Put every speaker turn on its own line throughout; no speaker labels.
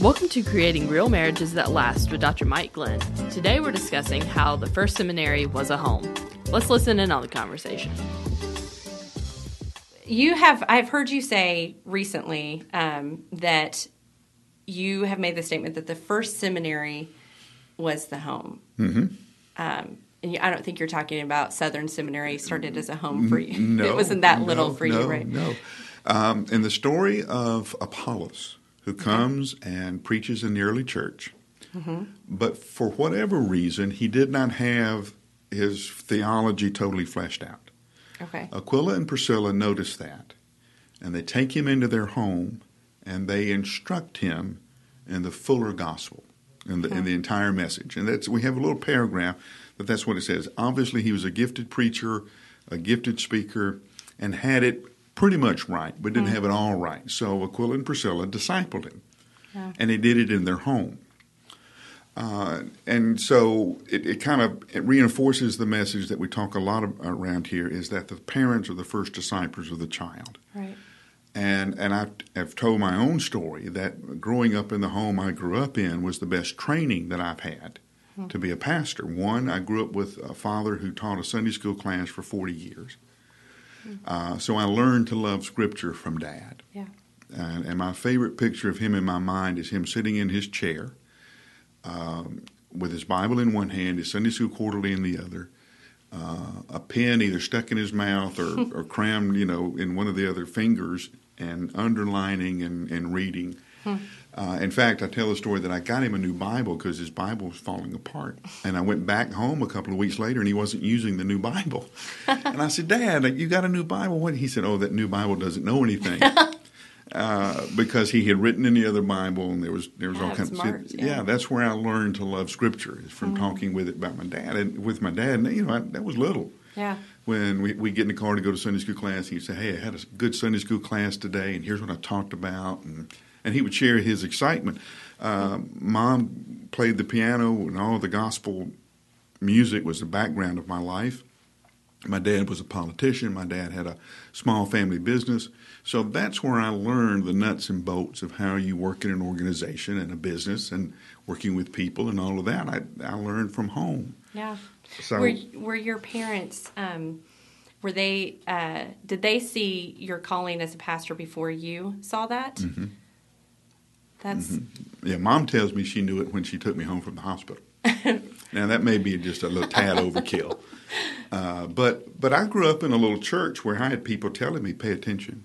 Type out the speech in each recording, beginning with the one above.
Welcome to Creating Real Marriages That Last with Dr. Mike Glenn. Today we're discussing how the first seminary was a home. Let's listen in on the conversation.
You have, I've heard you say recently um, that you have made the statement that the first seminary was the home. Mm-hmm. Um, and I don't think you're talking about Southern Seminary started as a home for you.
No,
it wasn't that
no,
little for
no,
you, right?
No. Um, in the story of Apollos, who comes and preaches in the early church,
Mm-hmm.
but for whatever reason, he did not have his theology totally fleshed out.
Okay.
Aquila and Priscilla notice that, and they take him into their home and they instruct him in the fuller gospel and the, in the entire message. And that's we have a little paragraph that that's what it says. Obviously, he was a gifted preacher, a gifted speaker, and had it pretty much right, but didn't have it all right. So Aquila and Priscilla discipled him,
Yeah.
and they did it in their home. Uh, and so it, it kind of it reinforces the message that we talk a lot of, around here is that the parents are the first disciples of the child.
Right.
And and I've, I've told my own story that growing up in the home I grew up in was the best training that I've had to be a pastor. One, I grew up with a father who taught a Sunday school class for 40 years. Uh, so I learned to love Scripture from Dad.
Yeah.
And, and my favorite picture of him in my mind is him sitting in his chair um, with his Bible in one hand, his Sunday school quarterly in the other, uh, a pen either stuck in his mouth or, or crammed, you know, in one of the other fingers, and underlining and, and reading. Uh, in fact, I tell the story that I got him a new Bible because his Bible was falling apart. And I went back home a couple of weeks later and he wasn't using the new Bible. and I said, Dad, you got a new Bible? What? He said, Oh, that new Bible doesn't know anything. uh, because he had written in the other Bible and there was there was all
Yeah,
kinds of yeah.
yeah.
that's where I learned to love Scripture is from talking with it about my dad and with my dad. And, you know, I, that was little
Yeah.
when we, we get in the car to go to Sunday school class, he'd say, "Hey, I had a good Sunday school class today, and here's what I talked about," and and he would share his excitement. Uh, Mom played the piano, and all the gospel music was the background of my life. My dad was a politician. My dad had a small family business. So that's where I learned the nuts and bolts of how you work in an organization and a business and working with people and all of that. I, I learned from home.
Yeah.
So-
were were your parents um, were they uh, did they see your calling as a pastor before you saw that?
Mm-hmm.
That's
Yeah, mom tells me she knew it when she took me home from the hospital. now that may be just a little tad overkill, uh, but but I grew up in a little church where I had people telling me, "Pay attention,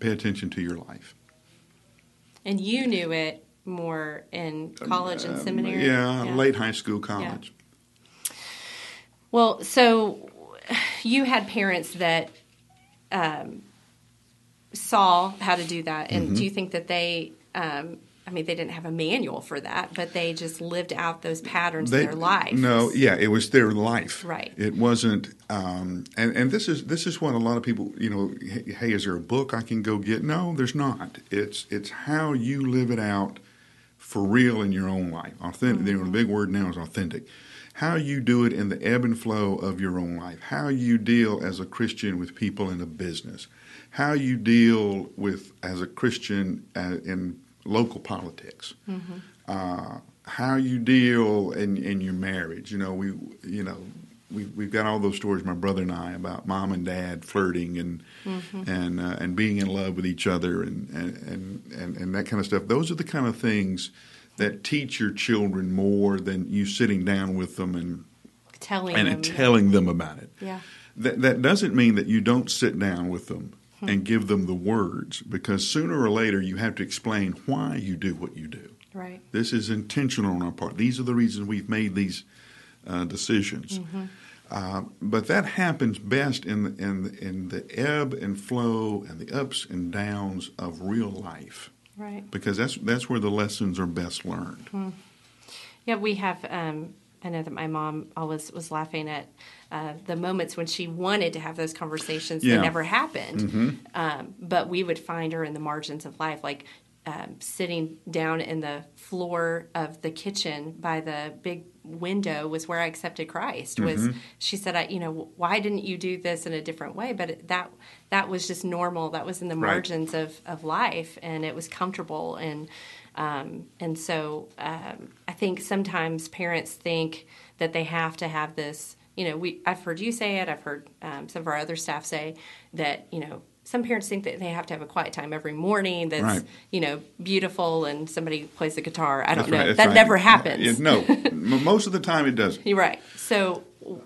pay attention to your life."
and you knew it more in college and seminary.
Um, Yeah, late high school, college.
Well, so you had parents that um, saw how to do that, and
Mm-hmm.
do you think that they? Um, I mean, they didn't have a manual for that, but they just lived out those patterns
They-
in their life.
No, yeah, it was their life.
Right.
It wasn't, um, and and this is this is what a lot of people, you know, hey, is there a book I can go get? No, there's not. It's it's how you live it out for real in your own life. Authentic. Know, the big word now is authentic. How you do it in the ebb and flow of your own life. How you deal as a Christian with people in a business. How you deal with as a Christian uh, in local politics uh, how you deal in, in your marriage. You know, we you know we we've got all those stories, my brother and I, about mom and dad flirting and and uh, and being in love with each other and and, and and that kind of stuff. Those are the kind of things that teach your children more than you sitting down with them and
telling
and
them.
telling them about it.
Yeah.
That, that doesn't mean that you don't sit down with them and give them the words because sooner or later you have to explain why you do what you do.
Right.
This is intentional on our part. These are the reasons we've made these uh, decisions. Uh, but that happens best in the, in the, in the ebb and flow and the ups and downs of real life
Right.
because that's that's where the lessons are best learned.
Yeah, we have. Um, I know that my mom always was laughing at uh, the moments when she wanted to have those conversations
Yeah.
that never happened. Um, but we would find her in the margins of life, like um, sitting down in the floor of the kitchen by the big window was where I accepted Christ. Was
Mm-hmm.
she said, "I, you know, why didn't you do this in a different way?" But it- that that was just normal. That was in the
Right.
margins of of life, and it was comfortable. And um, and so um, I think sometimes parents think that they have to have this. You know, we I've heard you say it. I've heard um, some of our other staff say that. You know, some parents think that they have to have a quiet time every morning. That's
Right.
you know beautiful, and somebody plays the guitar. I don't
That's
know.
right,
that
right.
never happens.
No, most of the time it doesn't.
You're right. So,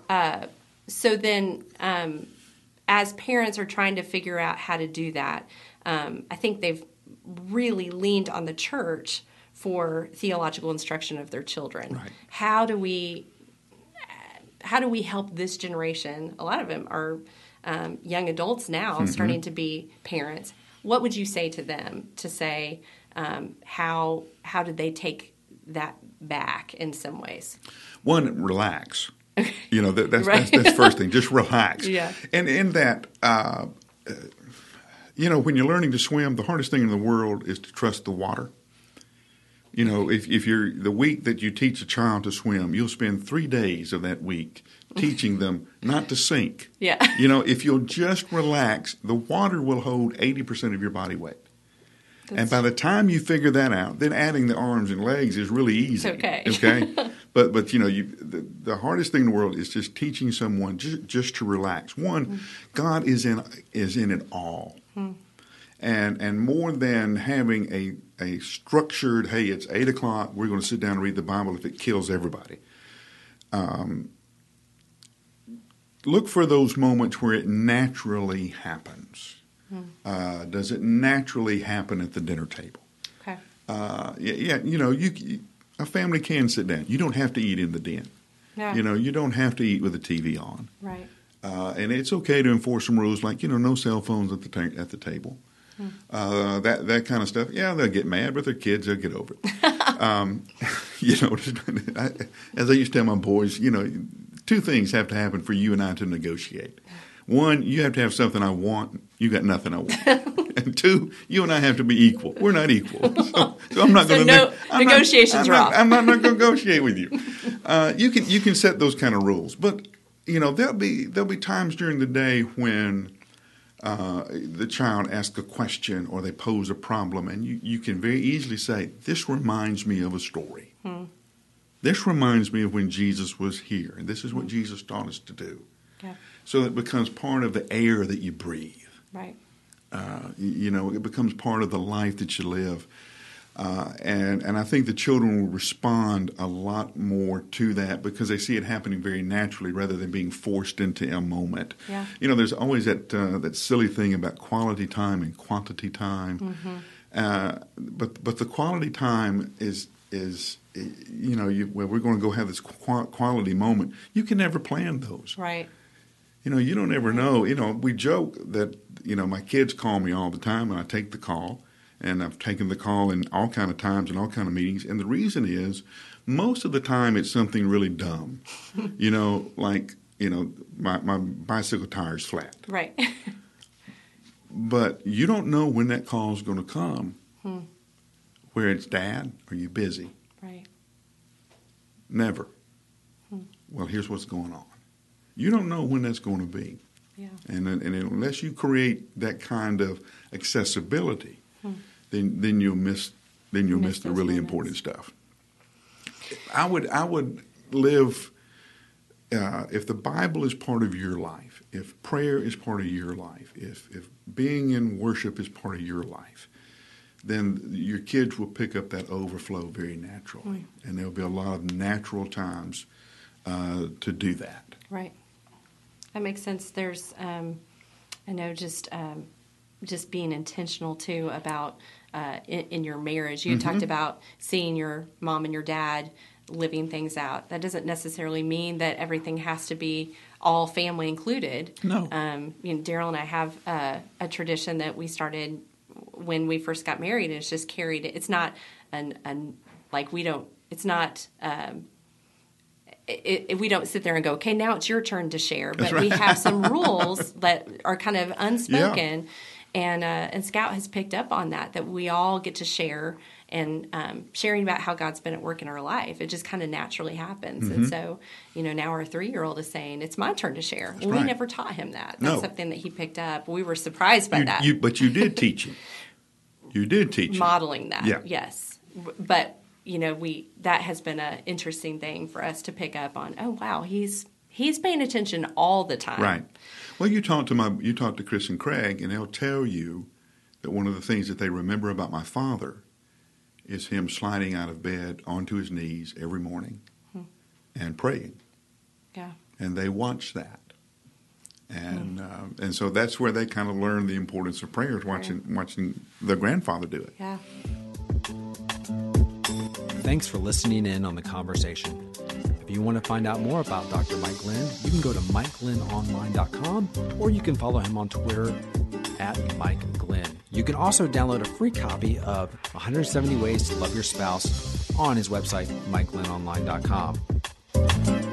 uh, so then, um, as parents are trying to figure out how to do that, um, I think they've really leaned on the church for theological instruction of their children.
Right.
How do we? How do we help this generation? A lot of them are um, young adults now,
Mm-hmm.
starting to be parents. What would you say to them to say um, how how did they take that back in some ways?
One, relax. You know, that, that's,
Right.
that's that's the first thing. Just relax.
Yeah.
And in that, uh, uh, you know, when you're learning to swim, the hardest thing in the world is to trust the water. You know, if, if you're the week that you teach a child to swim, you'll spend three days of that week teaching them not to sink.
Yeah.
You know, if you'll just relax, the water will hold 80% of your body weight. and by the time you figure that out, then adding the arms and legs is really easy.
okay.
Okay. but but you know, you the, the hardest thing in the world is just teaching someone just just to relax. One, mm. God is in is in it all. Mm. And and more than having a a structured, hey, it's eight o'clock, we're going to sit down and read the Bible if it kills everybody. Um, look for those moments where it naturally happens. Uh, does it naturally happen at the dinner table?
Okay.
Uh, yeah, yeah, you know, you, you a family can sit down. You don't have to eat in the den.
Yeah.
You know, you don't have to eat with the TV on.
Right.
Uh, and it's okay to enforce some rules like you know no cell phones at the ta- at the table, uh, that that kind of stuff. Yeah, they'll get mad, but they're kids; they'll get over it. um, you know, I, as I used to tell my boys, you know, two things have to happen for you and I to negotiate. One, you have to have something I want. You got nothing I want. and two, you and I have to be equal. We're not equal, so, so I'm not
So
going to.
no- negotiations
I'm not. I'm not, going to negotiate with you. Uh, you can you can set those kind of rules, but you know there'll be there'll be times during the day when uh, the child asks a question or they pose a problem, and you, you can very easily say, "This reminds me of a story. This reminds me of when Jesus was here, and this is what Jesus taught us to do."
Yeah.
So it becomes part of the air that you breathe.
Right.
Uh, you know, it becomes part of the life that you live. Uh, and and I think the children will respond a lot more to that because they see it happening very naturally rather than being forced into a moment.
Yeah.
You know, there's always that uh, that silly thing about quality time and quantity time. mm-hmm. Uh, but but the quality time is is you know you, well, we're going to go have this qu- quality moment. You can never plan those.
Right.
You know, you don't ever know. You know, we joke that you know my kids call me all the time, and I take the call, and I've taken the call in all kind of times and all kind of meetings. And the reason is, most of the time it's something really dumb. you know, like you know my my bicycle tire's flat,
Right.
but you don't know when that call's going to come. Hmm. Where it's dad, are you busy?
right.
Never. Hmm. Well, here's what's going on. You don't know when that's going to be.
Yeah.
And, and unless you create that kind of accessibility, then then you'll miss then you'll miss,
Miss
the really
moments.
important stuff. I would I would live uh, if the Bible is part of your life, if prayer is part of your life, if if being in worship is part of your life, then your kids will pick up that overflow very naturally, and there'll be a lot of natural times uh, to do that.
Right. That makes sense. There's, um, I know, just um, just being intentional too about uh, in, in your marriage. You
Mm-hmm.
talked about seeing your mom and your dad living things out. That doesn't necessarily mean that everything has to be all family included.
No.
Um, you know, Daryl and I have uh, a tradition that we started when we first got married, and it's just carried. It's not an, an like we don't. It's not. Um, it, it, we don't sit there and go, okay, now it's your turn to share. But we have some rules that are kind of unspoken. And uh, and Scout has picked up on that that we all get to share and um, sharing about how God's been at work in our life. It just kind of naturally happens.
Mm-hmm.
And so, you know, now our three year old is saying, It's my turn to share. Well,
right.
We never taught him that. That's
No.
something that he picked up. We were surprised by
You,
that.
you, but you did teach him. You did teach him.
Modeling that,
Yeah.
yes. But, you know, we that has been an interesting thing for us to pick up on. Oh, wow, he's he's paying attention all the time.
Right. Well, you talk to my you talk to Chris and Craig, and they'll tell you that one of the things that they remember about my father is him sliding out of bed onto his knees every morning
Hmm.
and praying,
Yeah.
and they watch that. And um, and so that's where they kind of learn the importance of prayers, watching watching the grandfather do it.
Yeah.
Thanks for listening in on the conversation. If you want to find out more about Dr. Mike Glenn, you can go to MikeGlennOnline.com or you can follow him on Twitter at Mike Glenn. You can also download a free copy of 170 Ways to Love Your Spouse on his website, MikeGlennOnline.com.